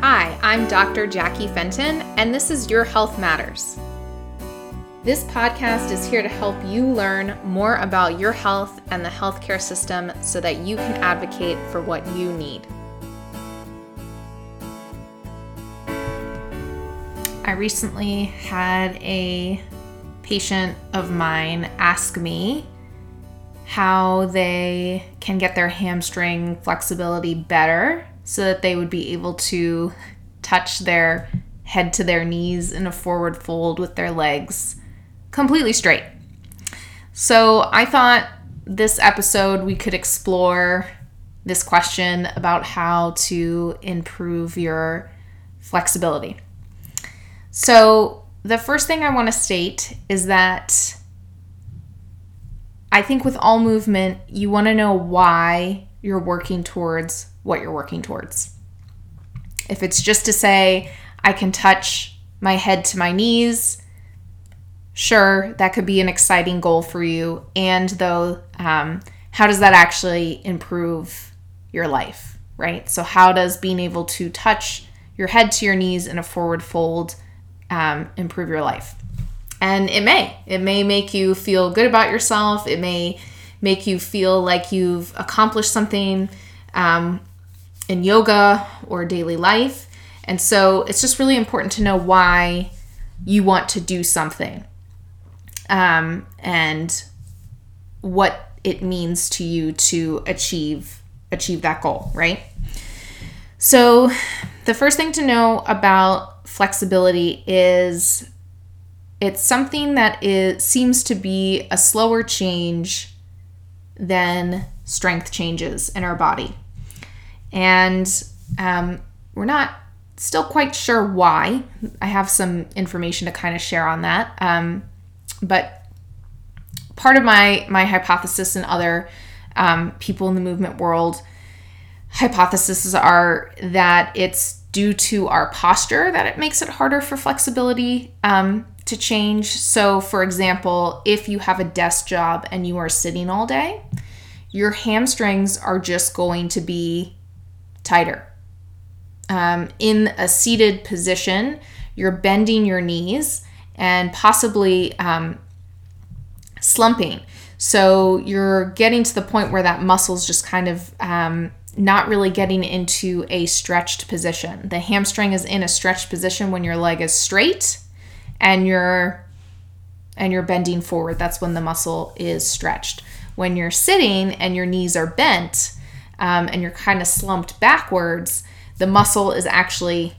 Hi, I'm Dr. Jackie Fenton, and this is Your Health Matters. This podcast is here to help you learn more about your health and the healthcare system so that you can advocate for what you need. I recently had a patient of mine ask me how they can get their hamstring flexibility better so that they would be able to touch their head to their knees in a forward fold with their legs completely straight. So I thought this episode we could explore this question about how to improve your flexibility. So, the first thing I want to state is that I think with all movement, you want to know why you're working towards what you're working towards. If it's just to say, I can touch my head to my knees, sure, that could be an exciting goal for you. And though, um, how does that actually improve your life, right? So, how does being able to touch your head to your knees in a forward fold um, improve your life? And it may. It may make you feel good about yourself. It may make you feel like you've accomplished something um, in yoga or daily life. And so it's just really important to know why you want to do something um, and what it means to you to achieve achieve that goal, right? So the first thing to know about flexibility is it's something that is seems to be a slower change than strength changes in our body. And um, we're not still quite sure why. I have some information to kind of share on that. Um, but part of my my hypothesis and other um, people in the movement world hypotheses are that it's due to our posture that it makes it harder for flexibility um, to change. So, for example, if you have a desk job and you are sitting all day, your hamstrings are just going to be tighter. Um, in a seated position, you're bending your knees and possibly um, slumping. So you're getting to the point where that muscle's just kind of um, not really getting into a stretched position. The hamstring is in a stretched position when your leg is straight and you're and you're bending forward. That's when the muscle is stretched. When you're sitting and your knees are bent um, and you're kind of slumped backwards, the muscle is actually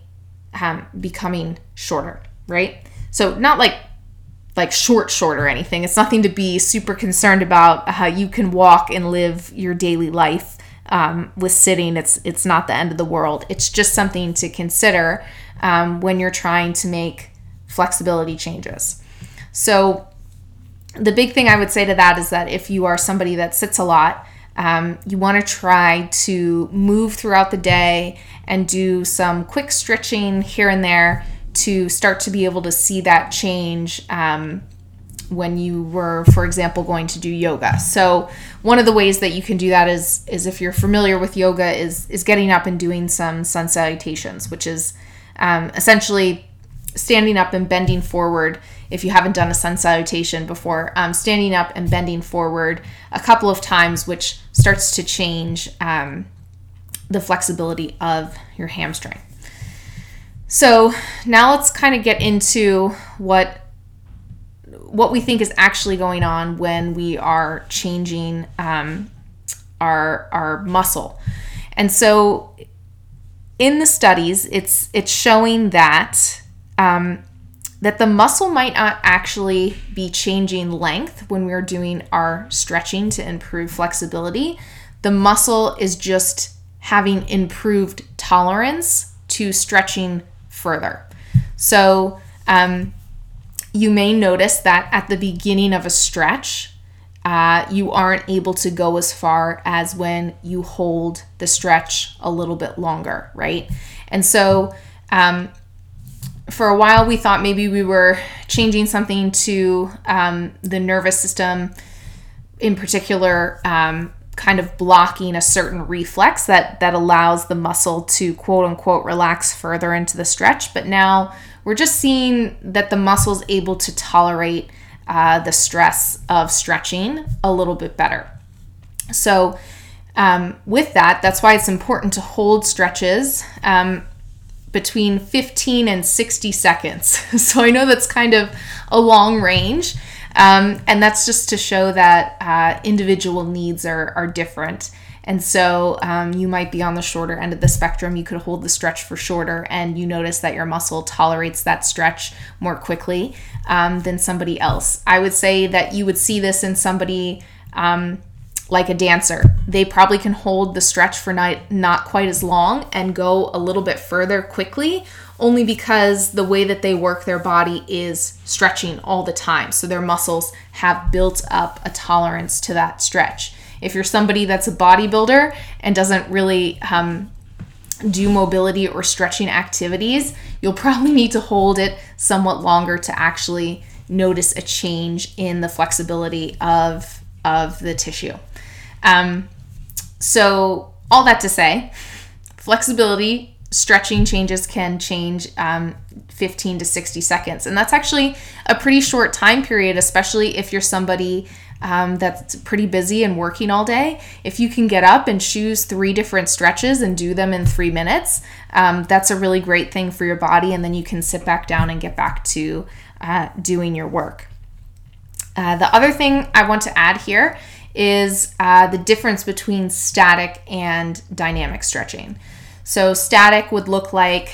um, becoming shorter, right? So not like like short short or anything. It's nothing to be super concerned about. How you can walk and live your daily life um, with sitting. It's it's not the end of the world. It's just something to consider um, when you're trying to make flexibility changes. So the big thing I would say to that is that if you are somebody that sits a lot, um, you want to try to move throughout the day and do some quick stretching here and there to start to be able to see that change um, when you were, for example, going to do yoga. So one of the ways that you can do that is is if you're familiar with yoga is is getting up and doing some sun salutations, which is um, essentially standing up and bending forward. If you haven't done a sun salutation before um, standing up and bending forward a couple of times which starts to change um, the flexibility of your hamstring. So now let's kind of get into what what we think is actually going on when we are changing um, our our muscle. And so in the studies it's it's showing that um, that the muscle might not actually be changing length when we're doing our stretching to improve flexibility. The muscle is just having improved tolerance to stretching further. So, um, you may notice that at the beginning of a stretch, uh, you aren't able to go as far as when you hold the stretch a little bit longer, right? And so, um, for a while we thought maybe we were changing something to um, the nervous system in particular um, kind of blocking a certain reflex that that allows the muscle to quote unquote relax further into the stretch. But now we're just seeing that the muscle is able to tolerate uh, the stress of stretching a little bit better. So um, with that that's why it's important to hold stretches um, between 15 and 60 seconds so i know that's kind of a long range um, and that's just to show that uh, individual needs are, are different. And so um, you might be on the shorter end of the spectrum. You could hold the stretch for shorter, and you notice that your muscle tolerates that stretch more quickly um, than somebody else. I would say that you would see this in somebody um, like a dancer. They probably can hold the stretch for not, not quite as long and go a little bit further quickly only because the way that they work their body is stretching all the time. So their muscles have built up a tolerance to that stretch. If you're somebody that's a bodybuilder and doesn't really um, do mobility or stretching activities, you'll probably need to hold it somewhat longer to actually notice a change in the flexibility of, of the tissue. Um, so, all that to say, flexibility stretching changes can change um, 15 to 60 seconds. And that's actually a pretty short time period, especially if you're somebody um, that's pretty busy and working all day. If you can get up and choose three different stretches and do them in three minutes, um, that's a really great thing for your body. And then you can sit back down and get back to uh, doing your work. Uh, the other thing I want to add here is uh, the difference between static and dynamic stretching. So static would look like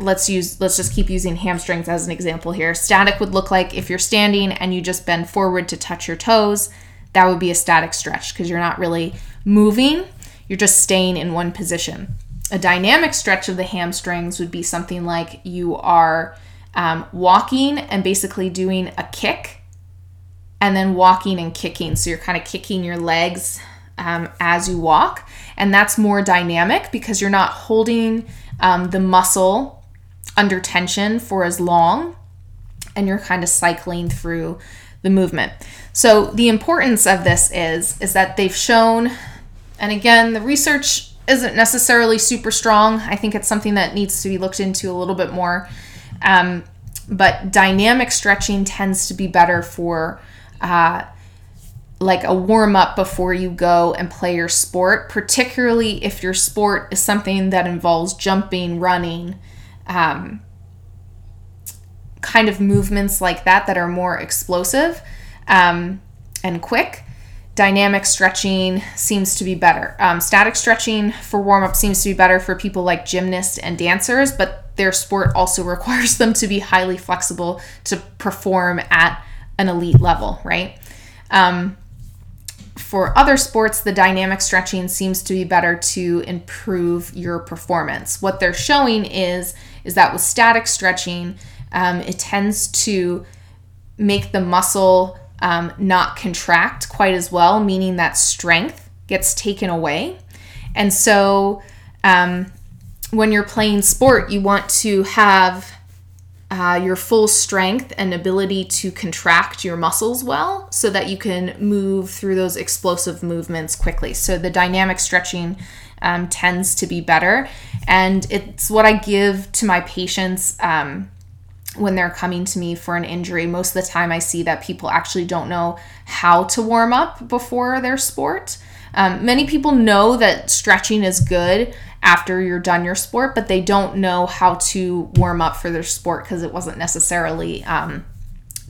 let's use let's just keep using hamstrings as an example here. Static would look like if you're standing and you just bend forward to touch your toes, that would be a static stretch because you're not really moving, you're just staying in one position. A dynamic stretch of the hamstrings would be something like you are um, walking and basically doing a kick and then walking and kicking. So you're kind of kicking your legs um, as you walk. And that's more dynamic because you're not holding um, the muscle under tension for as long and you're kind of cycling through the movement. So the importance of this is is that they've shown and again the research isn't necessarily super strong. I think it's something that needs to be looked into a little bit more. Um, but dynamic stretching tends to be better for uh, like a warm up before you go and play your sport, particularly if your sport is something that involves jumping, running, um, kind of movements like that that are more explosive um, and quick. Dynamic stretching seems to be better. Um, static stretching for warm up seems to be better for people like gymnasts and dancers, but their sport also requires them to be highly flexible to perform at an elite level, right? Um, for other sports, the dynamic stretching seems to be better to improve your performance. What they're showing is is that with static stretching, um, it tends to make the muscle um, not contract quite as well, meaning that strength gets taken away. And so, um, when you're playing sport, you want to have uh, your full strength and ability to contract your muscles well so that you can move through those explosive movements quickly. So the dynamic stretching um, tends to be better. And it's what I give to my patients. Um, when they're coming to me for an injury, most of the time I see that people actually don't know how to warm up before their sport. Um, many people know that stretching is good after you're done your sport, but they don't know how to warm up for their sport because it wasn't necessarily um,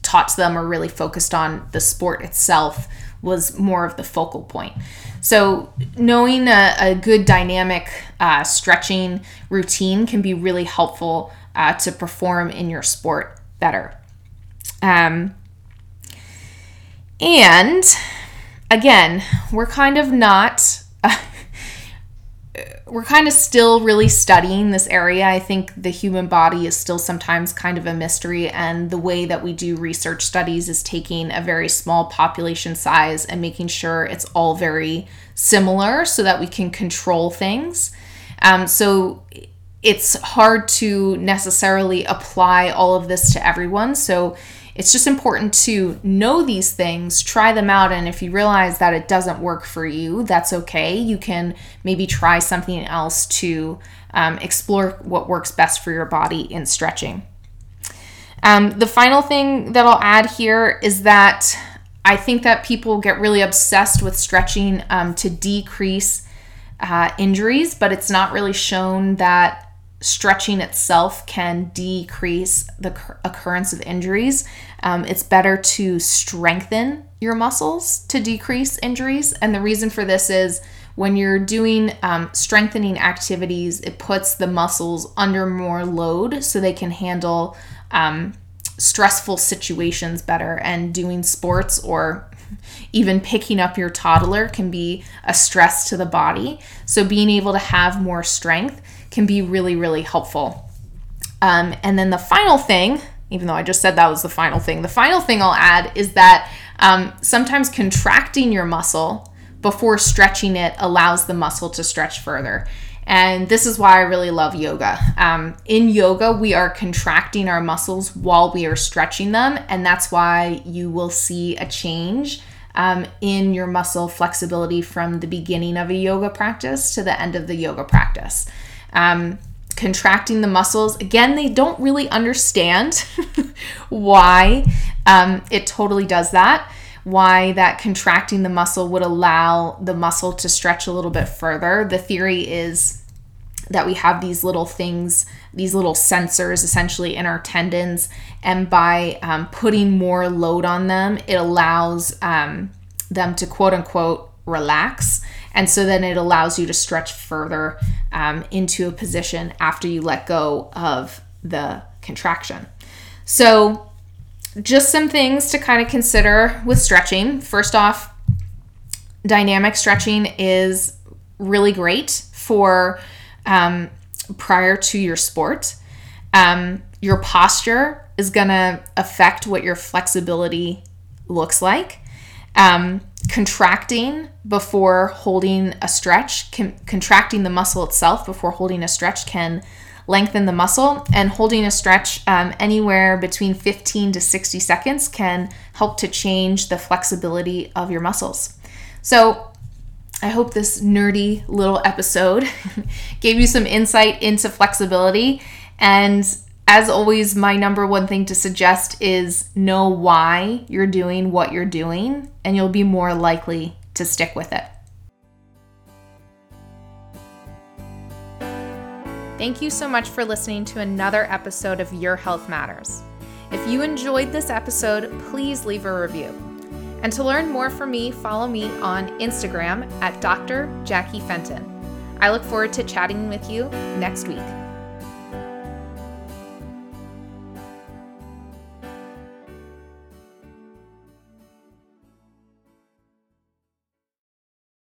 taught to them or really focused on the sport itself was more of the focal point. So, knowing a, a good dynamic uh, stretching routine can be really helpful uh, to perform in your sport better. Um, and again, we're kind of not. Uh, we're kind of still really studying this area. I think the human body is still sometimes kind of a mystery, and the way that we do research studies is taking a very small population size and making sure it's all very similar so that we can control things. Um, so it's hard to necessarily apply all of this to everyone. So it's just important to know these things, try them out, and if you realize that it doesn't work for you, that's okay. You can maybe try something else to um, explore what works best for your body in stretching. Um, the final thing that I'll add here is that I think that people get really obsessed with stretching um, to decrease uh, injuries, but it's not really shown that stretching itself can decrease the occurrence of injuries. Um, it's better to strengthen your muscles to decrease injuries. And the reason for this is when you're doing um, strengthening activities, it puts the muscles under more load so they can handle um, stressful situations better. And doing sports or even picking up your toddler can be a stress to the body. So being able to have more strength can be really, really helpful. Um, and then the final thing, even though I just said that was the final thing, the final thing I'll add is that um, sometimes contracting your muscle before stretching it allows the muscle to stretch further. And this is why I really love yoga. Um, in yoga, we are contracting our muscles while we are stretching them, and that's why you will see a change um, in your muscle flexibility from the beginning of a yoga practice to the end of the yoga practice um, contracting the muscles. Again, they don't really understand why um, it totally does that. Why that contracting the muscle would allow the muscle to stretch a little bit further. The theory is that we have these little things, these little sensors essentially in our tendons, and by um, putting more load on them, it allows um, them to quote unquote relax. And so then it allows you to stretch further um, into a position after you let go of the contraction. So, just some things to kind of consider with stretching. First off, dynamic stretching is really great for um, prior to your sport. Um, your posture is going to affect what your flexibility looks like. Um, contracting before holding a stretch, con- contracting the muscle itself before holding a stretch can lengthen the muscle, and holding a stretch um, anywhere between 15 to 60 seconds can help to change the flexibility of your muscles. So, I hope this nerdy little episode gave you some insight into flexibility and as always, my number one thing to suggest is know why you're doing what you're doing, and you'll be more likely to stick with it. Thank you so much for listening to another episode of Your Health Matters. If you enjoyed this episode, please leave a review. And to learn more from me, follow me on Instagram at Dr. Jackie Fenton. I look forward to chatting with you next week.